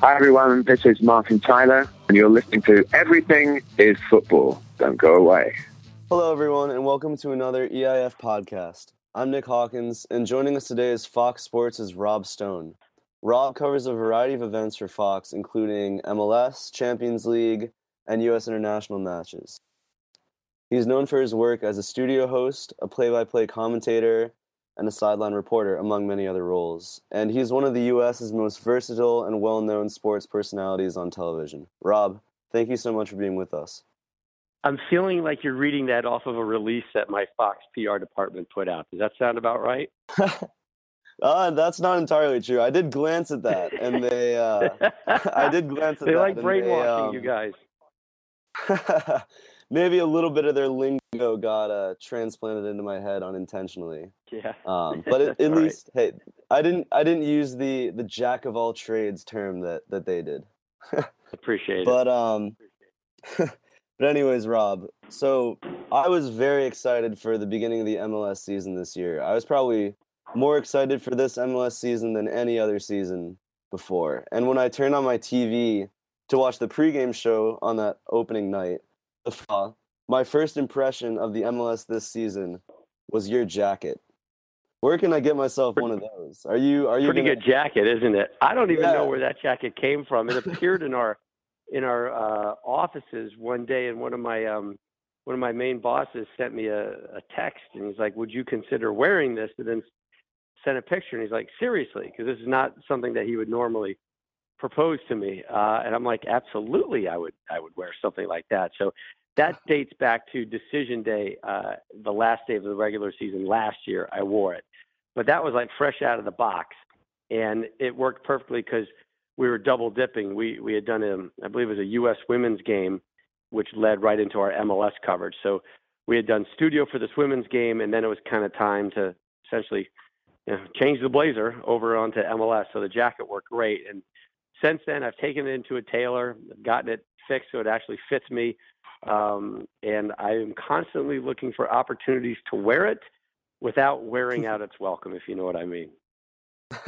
Hi, everyone. This is Martin Tyler, and you're listening to Everything is Football. Don't go away. Hello, everyone, and welcome to another EIF podcast. I'm Nick Hawkins, and joining us today is Fox Sports' Rob Stone. Rob covers a variety of events for Fox, including MLS, Champions League, and U.S. international matches. He's known for his work as a studio host, a play by play commentator, and a sideline reporter, among many other roles. And he's one of the U.S.'s most versatile and well known sports personalities on television. Rob, thank you so much for being with us. I'm feeling like you're reading that off of a release that my Fox PR department put out. Does that sound about right? uh, that's not entirely true. I did glance at that, and they, uh, I did glance at they that. like brainwashing they, um, you guys. maybe a little bit of their lingo got uh, transplanted into my head unintentionally. Yeah. Um, but at, at All right. least, hey, I didn't I didn't use the the jack of all trades term that that they did. Appreciate it. But um, but anyways, Rob. So I was very excited for the beginning of the MLS season this year. I was probably more excited for this MLS season than any other season before. And when I turned on my TV to watch the pregame show on that opening night, my first impression of the MLS this season was your jacket. Where can I get myself one of those? Are you are you Pretty gonna- good jacket, isn't it? I don't even Yeah. know where that jacket came from. It appeared in our in our uh, offices one day, and one of my um, one of my main bosses sent me a, a text, and he's like, "Would you consider wearing this?" And then sent a picture, and he's like, "Seriously?" Because this is not something that he would normally propose to me. Uh, and I'm like, "Absolutely, I would I would wear something like that." So that dates back to decision day, uh, the last day of the regular season last year. I wore it, but that was like fresh out of the box, and it worked perfectly because we were double dipping. We we had done a, I believe it was a U.S. women's game, which led right into our MLS coverage. So we had done studio for this women's game, and then it was kind of time to essentially you know, change the blazer over onto MLS. So the jacket worked great, and since then I've taken it into a tailor, gotten it fixed so it actually fits me um, and I am constantly looking for opportunities to wear it without wearing out its welcome, if you know what I mean.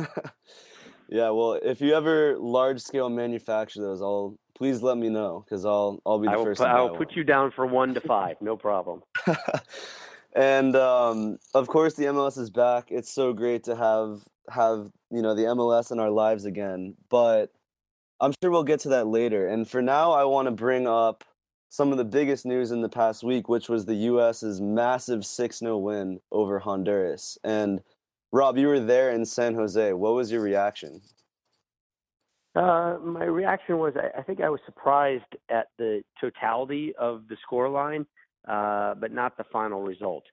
yeah, well, if you ever large scale manufacture those, I'll please let me know because I'll I'll be the I will, first. pu- to I will put you down for one to five, no problem. and um, of course, the MLS is back. It's so great to have have you know the MLS in our lives again. But I'm sure we'll get to that later. And for now, I want to bring up some of the biggest news in the past week, which was the U.S.'s massive 6 0 win over Honduras. And Rob, you were there in San Jose. What was your reaction? Uh, my reaction was I, I think I was surprised at the totality of the scoreline, uh, but not the final result.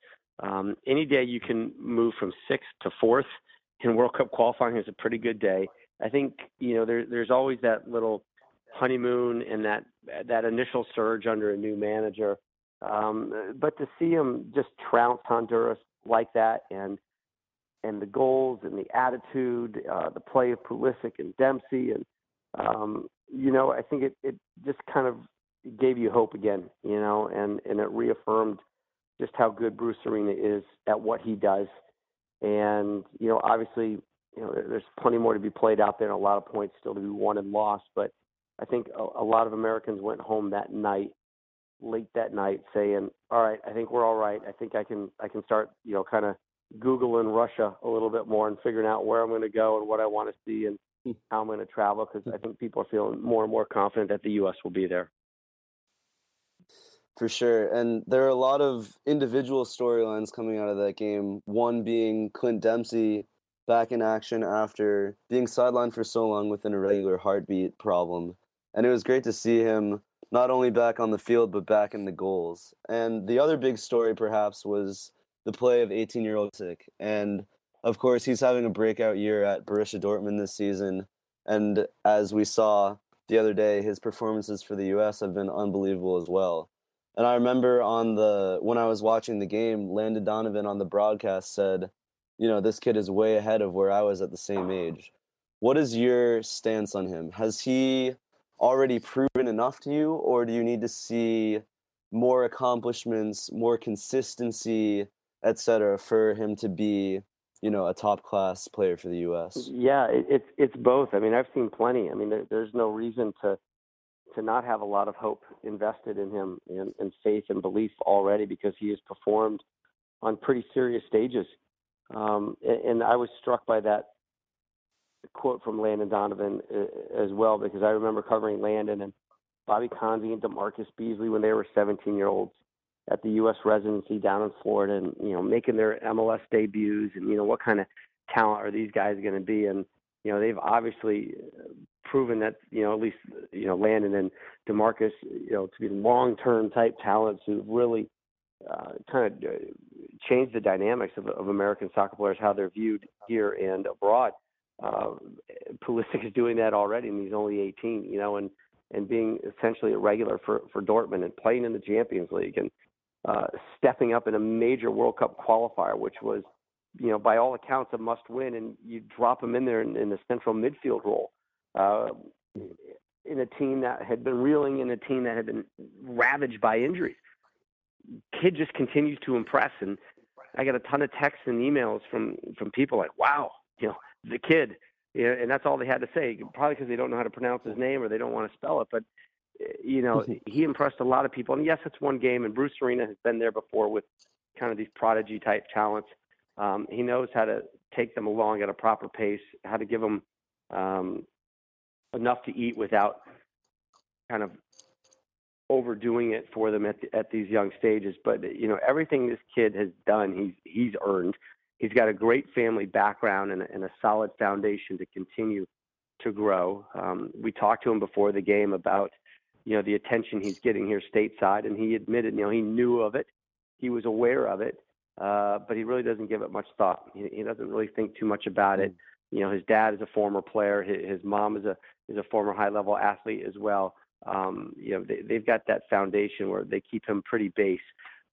Um, any day you can move from sixth to fourth in World Cup qualifying is a pretty good day. I think you know there, there's always that little honeymoon and that that initial surge under a new manager. Um, but to see him just trounce Honduras like that and and the goals and the attitude, uh, the play of Pulisic and Dempsey, and um, you know, I think it, it just kind of gave you hope again, you know, and and it reaffirmed just how good Bruce Arena is at what he does, and you know, obviously, you know, there's plenty more to be played out there, and a lot of points still to be won and lost, but I think a, a lot of Americans went home that night late that night saying, "All right, I think we're all right. I think I can I can start, you know, kind of googling Russia a little bit more and figuring out where I'm going to go and what I want to see and hmm. how I'm going to travel because I hmm. think people are feeling more and more confident that the U.S. will be there." For sure. And there are a lot of individual storylines coming out of that game. One being Clint Dempsey back in action after being sidelined for so long with an irregular heartbeat problem. And it was great to see him not only back on the field, but back in the goals. And the other big story, perhaps, was the play of 18 year old Pulisic. And of course, he's having a breakout year at Borussia Dortmund this season. And as we saw the other day, his performances for the U.S. have been unbelievable as well. And I remember on the when I was watching the game, Landon Donovan on the broadcast said, "You know, this kid is way ahead of where I was at the same age." What is your stance on him? Has he already proven enough to you, or do you need to see more accomplishments, more consistency, etc., for him to be, you know a top class player for the U.S. Yeah, it, it's it's both. I mean, I've seen plenty. I mean, there, there's no reason to to not have a lot of hope invested in him and, and faith and belief already because he has performed on pretty serious stages. Um, and, and I was struck by that quote from Landon Donovan uh, as well because I remember covering Landon and Bobby Convey and DaMarcus Beasley when they were 17 year olds at the U.S. residency down in Florida, and you know, making their MLS debuts, and you know, what kind of talent are these guys going to be? And you know, they've obviously uh, proven that you know, at least you know, Landon and DaMarcus you know, to be long-term type talents who really uh, kind of changed the dynamics of, of American soccer players, how they're viewed here and abroad. Uh, Pulisic is doing that already, and he's only 18. You know, and and being essentially a regular for for Dortmund and playing in the Champions League and uh, stepping up in a major World Cup qualifier, which was, you know, by all accounts a must-win, and you drop him in there in, in the central midfield role uh, in a team that had been reeling, in a team that had been ravaged by injuries. Kid just continues to impress, and I got a ton of texts and emails from from people like, "Wow, you know, the kid," you know, and that's all they had to say. Probably because they don't know how to pronounce his name or they don't want to spell it, but you know, he impressed a lot of people. And yes, it's one game, and Bruce Arena has been there before with kind of these prodigy type talents. Um, he knows how to take them along at a proper pace, how to give them um, enough to eat without kind of overdoing it for them at the, at these young stages. But you know, everything this kid has done, he's he's earned. He's got a great family background and, and a solid foundation to continue to grow. Um, we talked to him before the game about you know, the attention he's getting here stateside. And he admitted, you know, he knew of it, he was aware of it, uh, but he really doesn't give it much thought. He, he doesn't really think too much about it. You know, his dad is a former player. His, his mom is a is a former high level athlete as well. Um, you know, they, they've got that foundation where they keep him pretty base.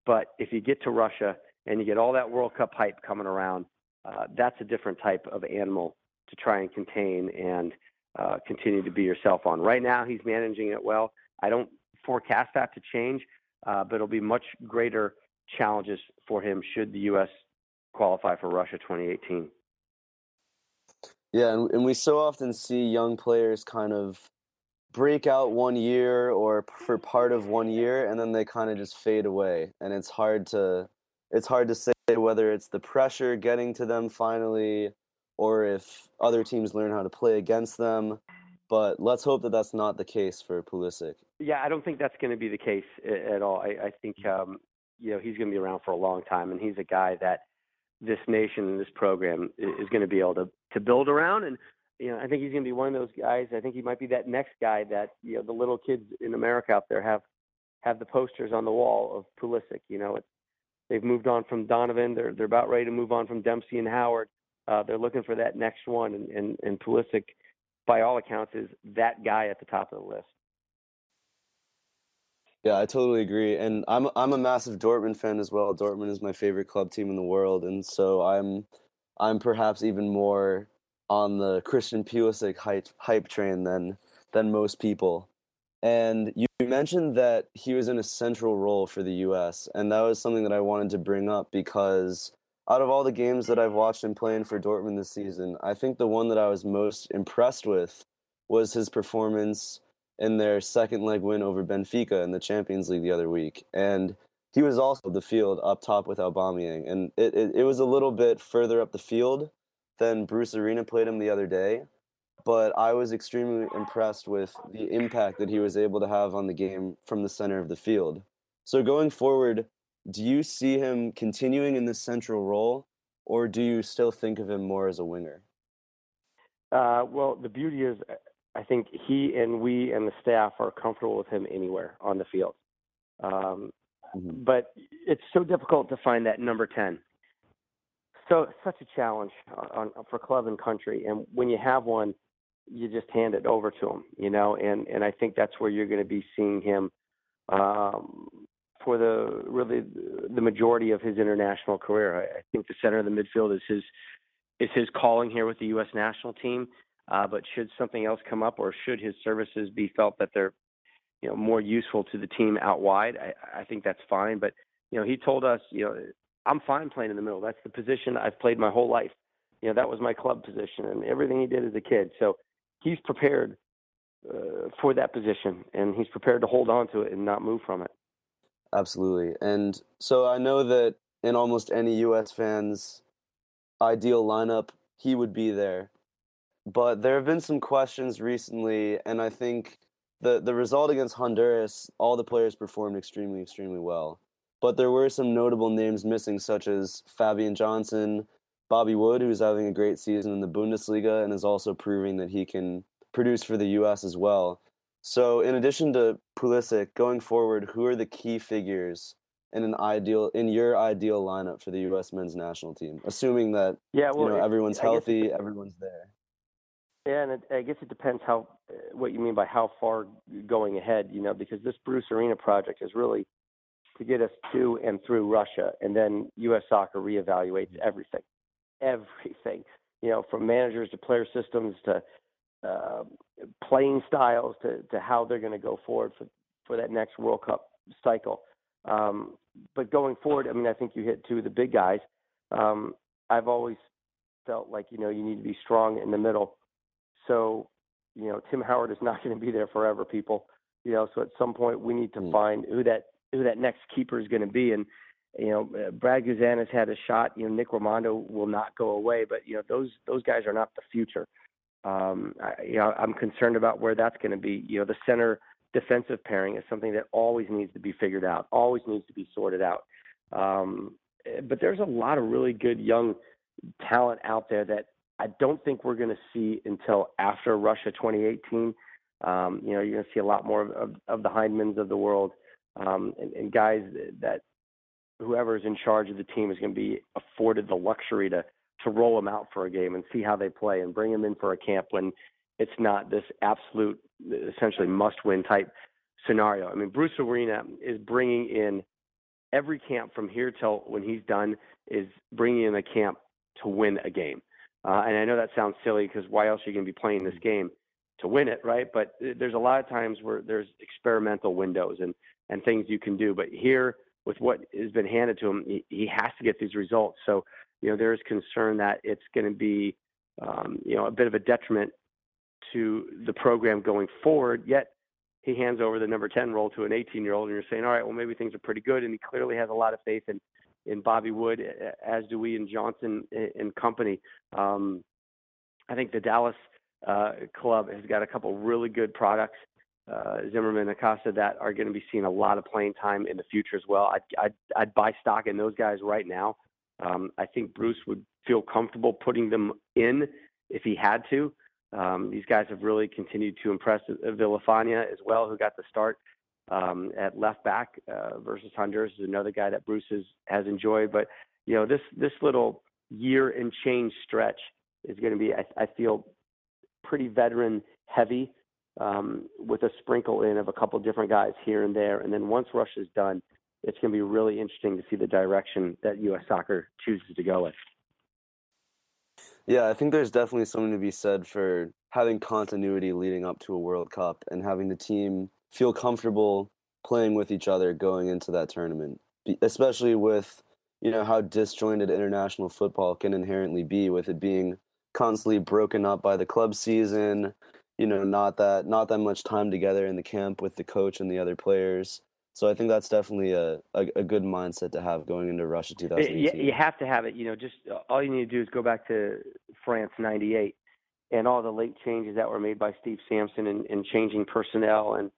But if you get to Russia and you get all that World Cup hype coming around, uh, that's a different type of animal to try and contain and uh, continue to be yourself on. Right now, he's managing it well. I don't forecast that to change, uh, but it'll be much greater challenges for him should the U.S. qualify for Russia 2018. Yeah, and, and we so often see young players kind of break out one year or for part of one year and then they kind of just fade away and it's hard to it's hard to say whether it's the pressure getting to them finally or if other teams learn how to play against them but let's hope that that's not the case for Pulisic. Yeah, I don't think that's going to be the case at all. I, I think um, you know he's going to be around for a long time, and he's a guy that this nation and this program is going to be able to to build around. And you know, I think he's going to be one of those guys. I think he might be that next guy that you know the little kids in America out there have have the posters on the wall of Pulisic. You know, it's, they've moved on from Donovan. They're they're about ready to move on from Dempsey and Howard. Uh, they're looking for that next one, and and, and Pulisic by all accounts, is that guy at the top of the list. Yeah, I totally agree, and I'm I'm a massive Dortmund fan as well. Dortmund is my favorite club team in the world, and so I'm I'm perhaps even more on the Christian Pulisic hype hype train than than most people. And you mentioned that he was in a central role for the U.S., and that was something that I wanted to bring up because out of all the games that I've watched him playing for Dortmund this season, I think the one that I was most impressed with was his performance in their second leg win over Benfica in the Champions League the other week. And he was also the field up top with Aubameyang, and it, it, it was a little bit further up the field than Bruce Arena played him the other day. But I was extremely impressed with the impact that he was able to have on the game from the center of the field. So going forward, do you see him continuing in this central role, or do you still think of him more as a winger? Uh, well, the beauty is, I think he and we and the staff are comfortable with him anywhere on the field. Um, mm-hmm. But it's so difficult to find that number 10. So such a challenge on, on, for club and country. And when you have one, you just hand it over to him, you know, and, and I think that's where you're going to be seeing him um, for the really the majority of his international career. I, I think the center of the midfield is his is his calling here with the U.S. national team. Uh, but should something else come up, or should his services be felt that they're you know more useful to the team out wide, I, I think that's fine. But you know, he told us, you know, I'm fine playing in the middle. That's the position I've played my whole life. You know, that was my club position and everything he did as a kid. So he's prepared uh, for that position and he's prepared to hold on to it and not move from it. Absolutely. And so I know that in almost any US fans ideal lineup, he would be there. But there have been some questions recently and I think the the result against Honduras, all the players performed extremely extremely well. But there were some notable names missing such as Fabian Johnson, Bobby Wood, who's having a great season in the Bundesliga and is also proving that he can produce for the US as well. So, in addition to Pulisic, going forward, who are the key figures in an ideal in your ideal lineup for the U.S. men's national team, assuming that yeah, well, you know everyone's healthy, everyone's there. Yeah, and it, I guess it depends how what you mean by how far going ahead. You know, because this Bruce Arena project is really to get us to and through Russia, and then U.S. Soccer reevaluates everything, everything. You know, from managers to player systems to uh, playing styles to, to how they're going to go forward for, for that next World Cup cycle. Um, but going forward, I mean, I think you hit two of the big guys. Um, I've always felt like you know you need to be strong in the middle. So, you know, Tim Howard is not going to be there forever, people. You know, so at some point we need to mm. find who that who that next keeper is going to be. And you know, uh, Brad Guzan has had a shot. You know, Nick Rimando will not go away, but you know those those guys are not the future. Um, I, you know, I'm concerned about where that's going to be. You know, the center defensive pairing is something that always needs to be figured out, always needs to be sorted out. Um, eh, but there's a lot of really good young talent out there that I don't think we're going to see until after Russia 2018. Um, you know, you're going to see a lot more of, of the Hyndmans of the world um, and, and guys that whoever's in charge of the team is going to be afforded the luxury to to roll them out for a game and see how they play and bring them in for a camp when it's not this absolute, essentially must-win type scenario. I mean, Bruce Arena is bringing in every camp from here till when he's done is bringing in a camp to win a game. Uh, and I know that sounds silly because why else are you going to be playing this game to win it, right? But there's a lot of times where there's experimental windows and and things you can do. But here, with what has been handed to him, he, he has to get these results. So you know, there is concern that it's going to be, um, you know, a bit of a detriment to the program going forward. Yet he hands over the number 10 role to an 18 year old, and you're saying, all right, well, maybe things are pretty good. And he clearly has a lot of faith in, in Bobby Wood, as do we in Johnson and company. Um, I think the Dallas uh, club has got a couple really good products. Uh, Zimmerman, Acosta, that are going to be seeing a lot of playing time in the future as well. I'd, I'd, I'd buy stock in those guys right now. Um, I think Bruce would feel comfortable putting them in if he had to. Um, these guys have really continued to impress Villafaña as well, who got the start um, at left back uh, versus Honduras is another guy that Bruce has, has enjoyed. But you know, this this little year and change stretch is going to be, I, I feel, pretty veteran heavy, um, with a sprinkle in of a couple different guys here and there. And then once Russia's done, it's going to be really interesting to see the direction that U.S. soccer chooses to go with. Yeah, I think there's definitely something to be said for having continuity leading up to a World Cup and having the team feel comfortable playing with each other going into that tournament, especially with you know how disjointed international football can inherently be with it being constantly broken up by the club season you know not that not that much time together in the camp with the coach and the other players so I think that's definitely a, a, a, good mindset to have going into Russia 2018. You, you have to have it. You know, just uh, all you need to do is go back to France '98 and all the late changes that were made by Steve Sampson and, and changing personnel and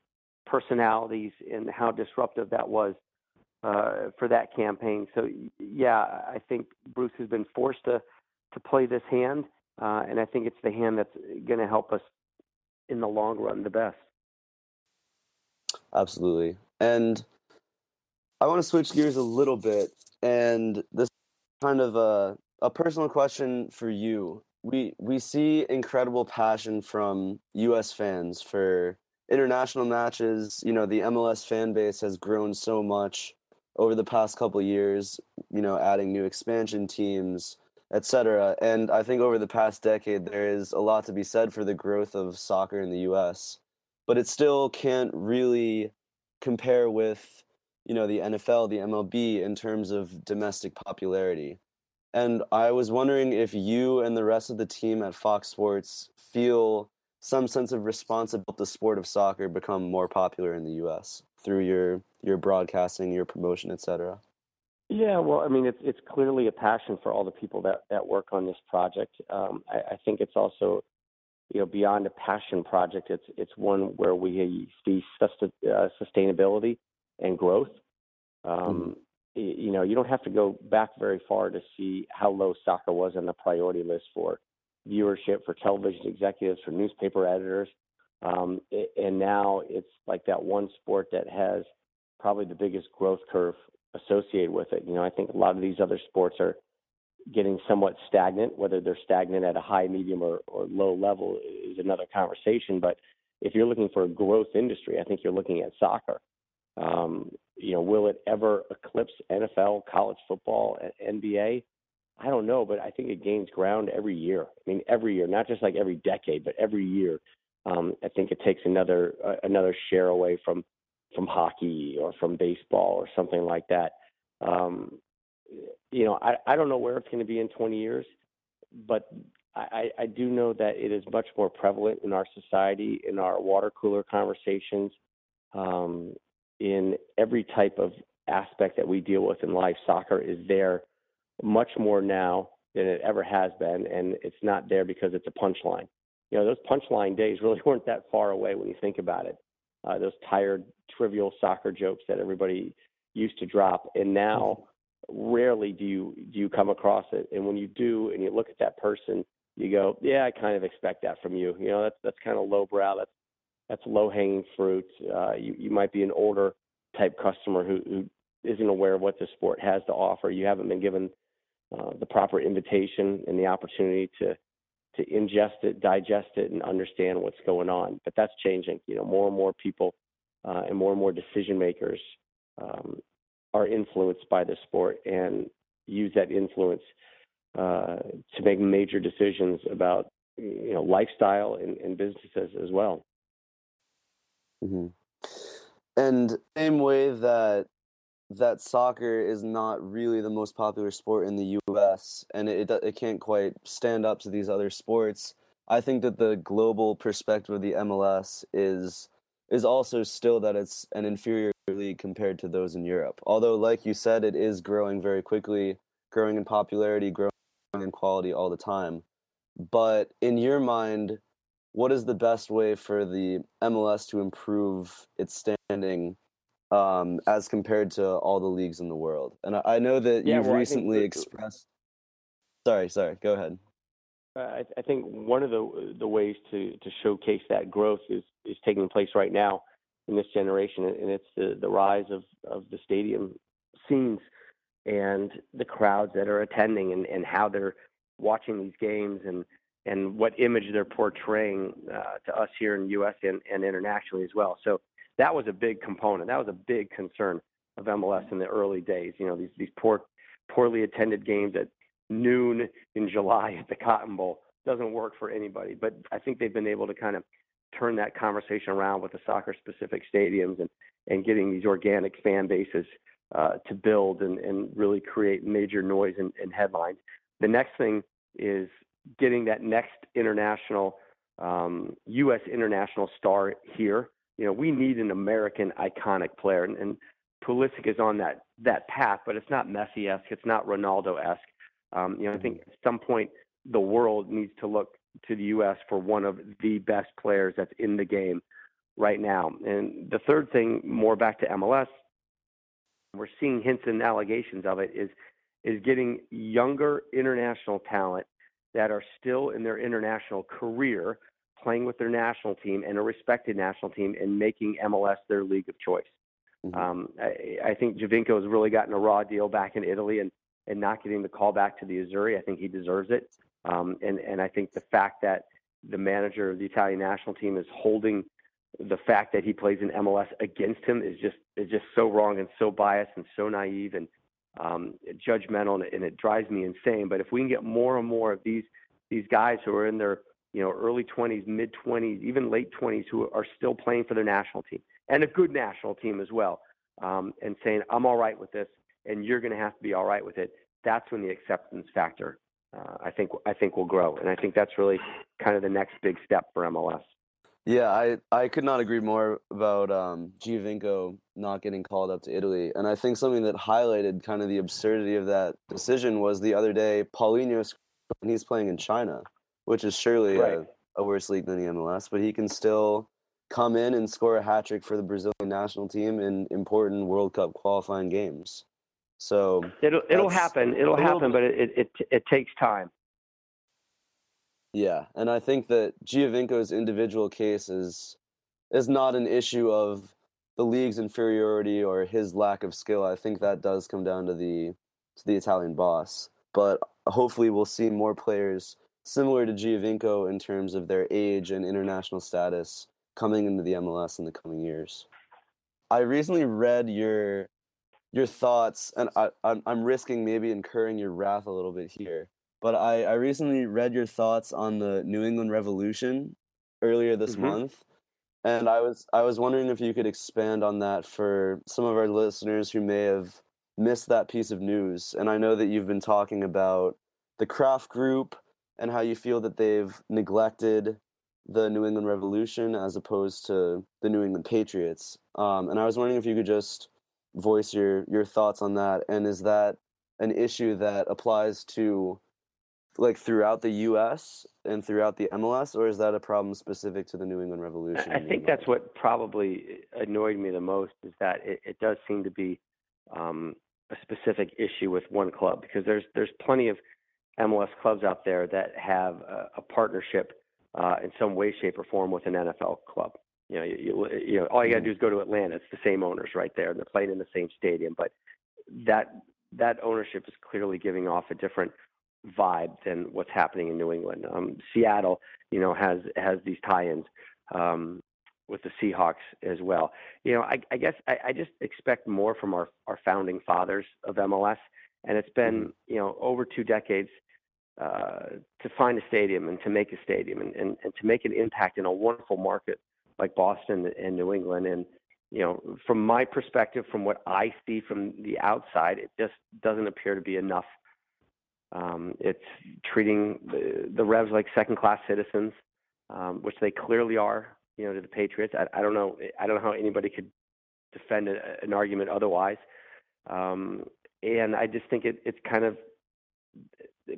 personalities and how disruptive that was uh, for that campaign. So yeah, I think Bruce has been forced to to play this hand, uh, and I think it's the hand that's going to help us in the long run the best. Absolutely. And I want to switch gears a little bit, and this kind of a a personal question for you. We we see incredible passion from U.S. fans for international matches. You know, the MLS fan base has grown so much over the past couple years. You know, adding new expansion teams, etc. And I think over the past decade, there is a lot to be said for the growth of soccer in the U.S. But it still can't really compare with you know the NFL, the MLB in terms of domestic popularity. And I was wondering if you and the rest of the team at Fox Sports feel some sense of responsibility to the sport of soccer become more popular in the U.S. through your your broadcasting, your promotion, etc. Yeah, well, I mean, it's it's clearly a passion for all the people that that work on this project. Um, I, I think it's also, you know, beyond a passion project. It's it's one where we see uh, sustainability and growth. Um, mm-hmm. You know, you don't have to go back very far to see how low soccer was on the priority list for viewership, for television executives, for newspaper editors, um, and now it's like that one sport that has probably the biggest growth curve associated with it. You know, I think a lot of these other sports are getting somewhat stagnant. Whether they're stagnant at a high, medium, or, or low level is another conversation. But if you're looking for a growth industry, I think you're looking at soccer. Um, you know, will it ever eclipse NFL, college football, NBA? I don't know, but I think it gains ground every year. I mean, every year, not just like every decade, but every year. Um, I think it takes another uh, another share away from from hockey or from baseball or something like that. Um, you know, I, I don't know where it's going to be in 20 years, but I, I do know that it is much more prevalent in our society, in our water cooler conversations, um, in every type of aspect that we deal with in life. Soccer is there much more now than it ever has been, and it's not there because it's a punchline. You know, those punchline days really weren't that far away when you think about it uh, those tired, trivial soccer jokes that everybody used to drop. And now, rarely do you do you come across it. And when you do, and you look at that person, you go, "Yeah, I kind of expect that from you." You know, that's that's kind of lowbrow. That's that's low hanging fruit. Uh, you you might be an older type customer who, who isn't aware of what the sport has to offer. You haven't been given uh, the proper invitation and the opportunity to to ingest it, digest it, and understand what's going on. But that's changing. You know, more and more people uh, and more and more decision makers um, are influenced by the sport and use that influence uh, to make major decisions about you know lifestyle and, and businesses as well. Mm-hmm. And same way that that soccer is not really the most popular sport in the U.S. and it it can't quite stand up to these other sports. I think that the global perspective of the MLS is is also still that it's an inferior league compared to those in Europe. Although, like you said, it is growing very quickly, growing in popularity, growing in quality all the time. But in your mind, what is the best way for the MLS to improve its standing um, as compared to all the leagues in the world. And I, I know that yeah, you've well, recently the, expressed. Sorry, sorry. Go ahead. I, I, think one of the the ways to to showcase that growth is is taking place right now in this generation, and it's the the rise of of the stadium scenes and the crowds that are attending and and how they're watching these games and and what image they're portraying uh, to us here in the U.S. and, and internationally as well. So that was a big component. That was a big concern of MLS in the early days. You know, these these poor, poorly attended games at noon in July at the Cotton Bowl doesn't work for anybody. But I think they've been able to kind of turn that conversation around with the soccer specific stadiums and and getting these organic fan bases uh, to build and, and really create major noise and, and headlines. The next thing is getting that next international um, U.S. international star here you know, we need an American iconic player, and, and Pulisic is on that that path, but it's not Messi-esque, it's not Ronaldo-esque. Um, you know, I think at some point the world needs to look to the U.S. for one of the best players that's in the game right now. And the third thing, more back to MLS, we're seeing hints and allegations of it is is getting younger international talent that are still in their international career playing with their national team and a respected national team and making MLS their league of choice. Mm-hmm. Um, I, I think Giovinco has really gotten a raw deal back in Italy and, and not getting the call back to the Azzurri. I think he deserves it. Um, and, and I think the fact that the manager of the Italian national team is holding the fact that he plays in MLS against him is just is just so wrong and so biased and so naive and um, judgmental, and, and it drives me insane. But if we can get more and more of these these guys who are in their you know, early 20s, mid 20s, even late 20s who are still playing for their national team and a good national team as well, um, and saying, I'm all right with this, and you're going to have to be all right with it. that's when the acceptance factor uh, I think I think will grow, and I think that's really kind of the next big step for MLS. Yeah, I, I could not agree more about um, Giovinco not getting called up to Italy. And I think something that highlighted kind of the absurdity of that decision was the other day, Paulinho, he's playing in China, which is surely right. a, a worse league than the MLS, but he can still come in and score a hat trick for the Brazilian national team in important World Cup qualifying games. So it'll it'll happen. It'll happen, but it, it it takes time. Yeah, and I think that Giovinco's individual case is is not an issue of the league's inferiority or his lack of skill. I think that does come down to the to the Italian boss. But hopefully, we'll see more players similar to Giovinco in terms of their age and international status coming into the MLS in the coming years. I recently read your your thoughts, and I, I'm I'm risking maybe incurring your wrath a little bit here but I, I recently read your thoughts on the New England Revolution earlier this mm-hmm. month. And I was I was wondering if you could expand on that for some of our listeners who may have missed that piece of news. And I know that you've been talking about the Kraft Group and how you feel that they've neglected the New England Revolution as opposed to the New England Patriots. Um, and I was wondering if you could just voice your your thoughts on that. And is that an issue that applies to like throughout the U.S. and throughout the MLS, or is that a problem specific to the New England Revolution? I think that's what probably annoyed me the most is that it, it does seem to be um, a specific issue with one club because there's there's plenty of MLS clubs out there that have a, a partnership uh, in some way, shape, or form with an NFL club. You know, you, you, you know, all you got to do is go to Atlanta. It's the same owners right there, and they're playing in the same stadium. But that that ownership is clearly giving off a different vibe than what's happening in New England. Um, Seattle, you know, has has these tie-ins um, with the Seahawks as well. You know, I, I guess I, I, just expect more from our our founding fathers of MLS, and it's been mm-hmm. you know over two decades uh, to find a stadium and to make a stadium and, and, and to make an impact in a wonderful market like Boston and New England and you know, from my perspective, from what I see from the outside, it just doesn't appear to be enough um, it's treating the, the Revs like second-class citizens, um, which they clearly are. You know, to the Patriots. I, I don't know. I don't know how anybody could defend a, an argument otherwise. Um, and I just think it, it's kind of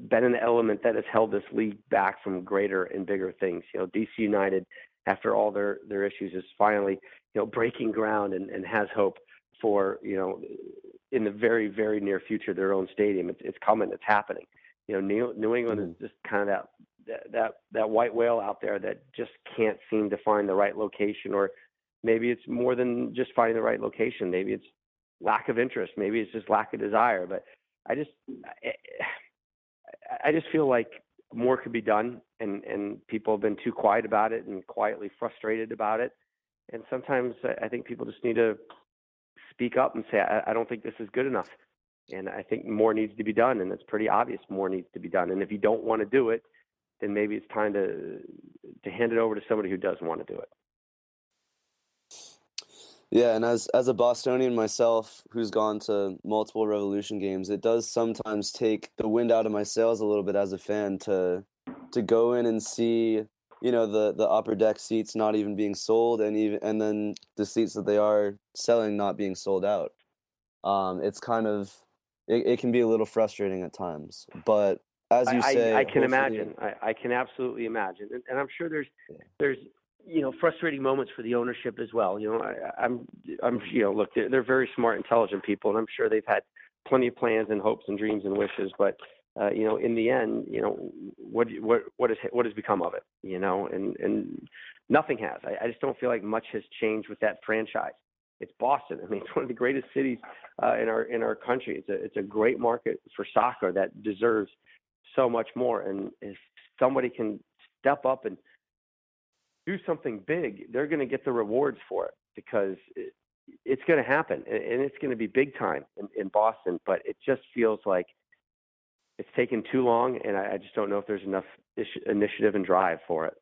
been an element that has held this league back from greater and bigger things. You know, DC United, after all their their issues, is finally you know breaking ground and, and has hope for you know in the very very near future their own stadium. It's it's coming. It's happening. You know, New, New England is mm. just kind of that, that that that white whale out there that just can't seem to find the right location, or maybe it's more than just finding the right location. Maybe it's lack of interest. Maybe it's just lack of desire. But I just I, I just feel like more could be done, and and people have been too quiet about it and quietly frustrated about it. And sometimes I think people just need to speak up and say, I, I don't think this is good enough. And I think more needs to be done. And it's pretty obvious more needs to be done. And if you don't want to do it, then maybe it's time to to hand it over to somebody who does want to do it. Yeah, and as as a Bostonian myself who's gone to multiple Revolution games, it does sometimes take the wind out of my sails a little bit as a fan to to go in and see you know the the upper deck seats not even being sold and even and then the seats that they are selling not being sold out um it's kind of it, it can be a little frustrating at times but as you I, say i, I can imagine I, I can absolutely imagine and, and i'm sure there's yeah. there's you know frustrating moments for the ownership as well you know I, i'm i'm you know look they're, they're very smart intelligent people and i'm sure they've had plenty of plans and hopes and dreams and wishes but uh, you know, in the end, you know, what what what has what has become of it? You know, and and nothing has. I, I just don't feel like much has changed with that franchise. It's Boston. I mean, it's one of the greatest cities uh, in our in our country. It's a it's a great market for soccer that deserves so much more. And if somebody can step up and do something big, they're going to get the rewards for it because it, it's going to happen and it's going to be big time in, in Boston. But it just feels like it's taken too long, and I, I just don't know if there's enough ish- initiative and drive for it.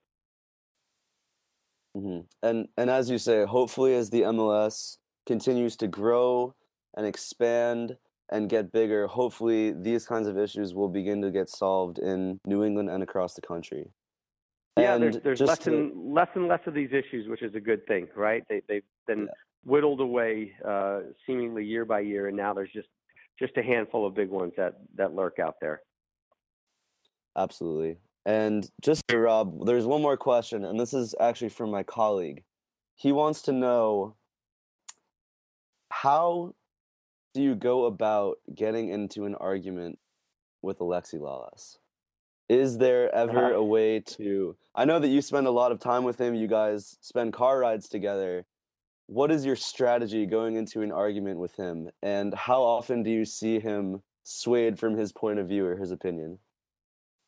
Mm-hmm. And and as you say, hopefully, as the MLS continues to grow and expand, and get bigger, hopefully these kinds of issues will begin to get solved in New England and across the country. Yeah, And there's, there's less to- and less and less of these issues, which is a good thing, right? They, they've been Yeah. whittled away uh, seemingly year by year, and now there's just just a handful of big ones that that lurk out there. Absolutely. And just here, Rob, there's one more question, and this is actually from my colleague. He wants to know how do you go about getting into an argument with Alexi Lalas? Is there ever Uh-huh. a way to? I know that you spend a lot of time with him. You guys spend car rides together. What is your strategy going into an argument with him, and how often do you see him swayed from his point of view or his opinion?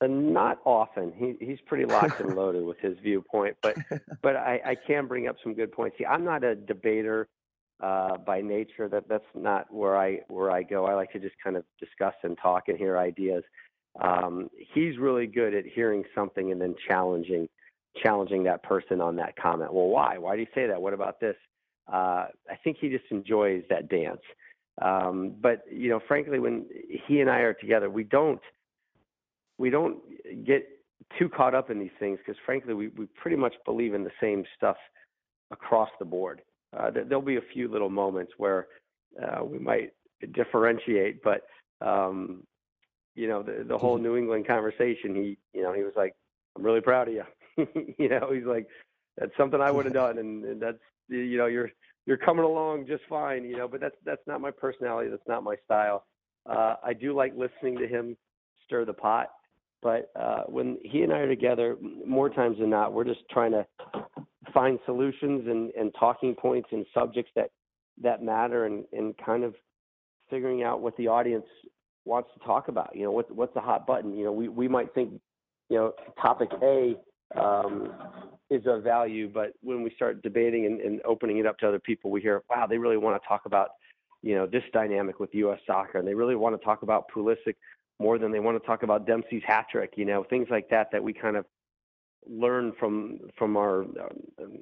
And not often. He he's pretty locked and loaded with his viewpoint, but but I, I can bring up some good points. See, I'm not a debater uh, by nature. That that's not where I where I go. I like to just kind of discuss and talk and hear ideas. Um, he's really good at hearing something and then challenging challenging that person on that comment. Well, why? Why do you say that? What about this? Uh, I think he just enjoys that dance. Um, but you know, frankly, when he and I are together, we don't we don't get too caught up in these things because frankly we, we pretty much believe in the same stuff across the board uh, there, there'll be a few little moments where uh, we might differentiate but um, you know the, the whole new england conversation he you know he was like i'm really proud of you you know he's like that's something i would have done and, and that's you know you're you're coming along just fine you know but that's that's not my personality that's not my style. Uh, i do like listening to him stir the pot but uh, when he and I are together, more times than not, we're just trying to find solutions and, and talking points and subjects that that matter, and, and kind of figuring out what the audience wants to talk about. You know, what what's the hot button? You know, we we might think, you know, topic A um, is of value, but when we start debating and, and opening it up to other people, we hear, wow, they really want to talk about, you know, this dynamic with U.S. soccer, and they really want to talk about Pulisic more than they want to talk about Dempsey's hat trick, you know, things like that that we kind of learn from from our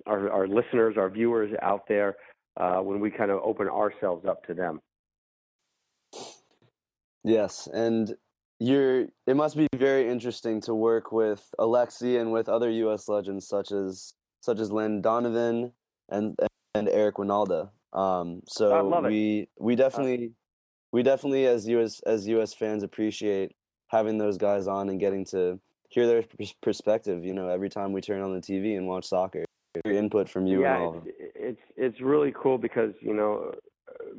our, our listeners, our viewers out there uh, when we kind of open ourselves up to them. Yes, and you're it must be very interesting to work with Alexi and with other US legends such as such as Landon Donovan and and Eric Wynalda. Um so I love it. we we definitely we definitely as US as US fans appreciate having those guys on and getting to hear their perspective, you know, every time we turn on the TV and watch soccer. Your input from you yeah, it's, it's really cool because you know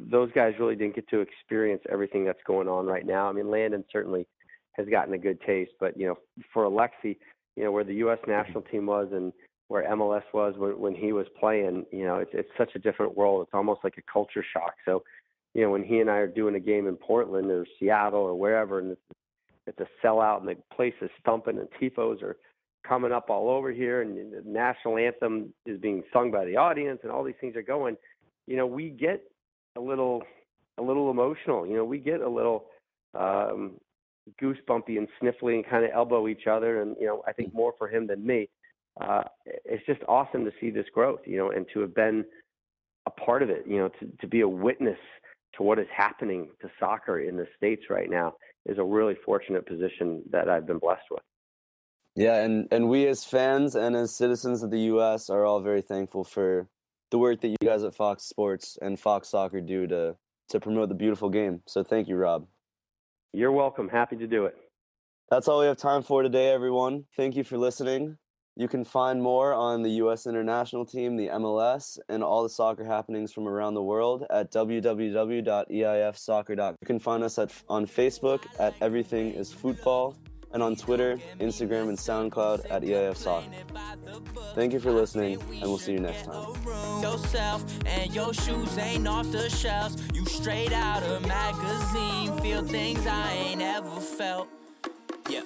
those guys really didn't get to experience everything that's going on right now. I mean, Landon certainly has gotten a good taste, but you know, for Alexi, you know, where the U.S. Mm-hmm. national team was and where MLS was when when he was playing, you know, it's it's such a different world. It's almost like a culture shock. So, you know, when he and I are doing a game in Portland or Seattle or wherever, and it's, it's a sellout and the place is thumping and tifos are coming up all over here and the national anthem is being sung by the audience and all these things are going you know we get a little a little emotional you know we get a little um goosebumpy and sniffly and kind of elbow each other and you know i think more for him than me uh it's just awesome to see this growth you know and to have been a part of it you know to to be a witness to what is happening to soccer in the states right now is a really fortunate position that I've been blessed with. Yeah, and and we as fans and as citizens of the U.S. are all very thankful for the work that you guys at Fox Sports and Fox Soccer do to to promote the beautiful game. So thank you, Rob. You're welcome. Happy to do it. That's all we have time for today, everyone. Thank you for listening. You can find more on the U.S. international team, the MLS, and all the soccer happenings from around the world at www.eifsoccer.com. You can find us at, on Facebook at Everything is Football and on Twitter, Instagram, and SoundCloud at EIF Soccer. Thank you for listening, and we'll see you next time. Yourself and your shoes ain't off the shelves. You straight out of magazine, feel things I ain't ever felt. Yeah.